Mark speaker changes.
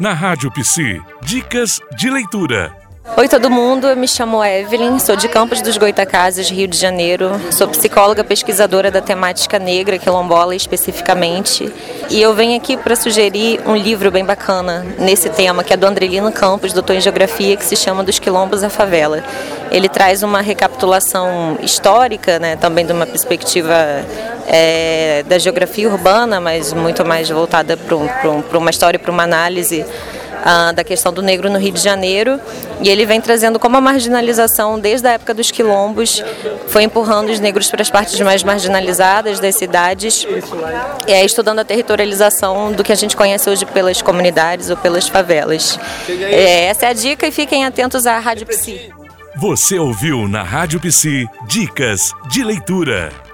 Speaker 1: Na Rádio Psi, dicas de leitura.
Speaker 2: Oi todo mundo, eu me chamo Evelyn, sou de Campos dos Goitacazes, Rio de Janeiro. Sou psicóloga pesquisadora da temática negra, quilombola especificamente. E eu venho aqui para sugerir um livro bem bacana nesse tema, que é do Andrelino Campos, doutor em Geografia, que se chama Dos Quilombos à Favela. Ele traz uma recapitulação histórica, né, também de uma perspectiva é, da geografia urbana, mas muito mais voltada para uma história, para uma análise ah, da questão do negro no Rio de Janeiro e ele vem trazendo como a marginalização desde a época dos quilombos foi empurrando os negros para as partes mais marginalizadas das cidades e aí estudando a territorialização do que a gente conhece hoje pelas comunidades ou pelas favelas. É, essa é a dica e fiquem atentos à Rádio Psi.
Speaker 1: Você ouviu na Rádio Psi Dicas de Leitura.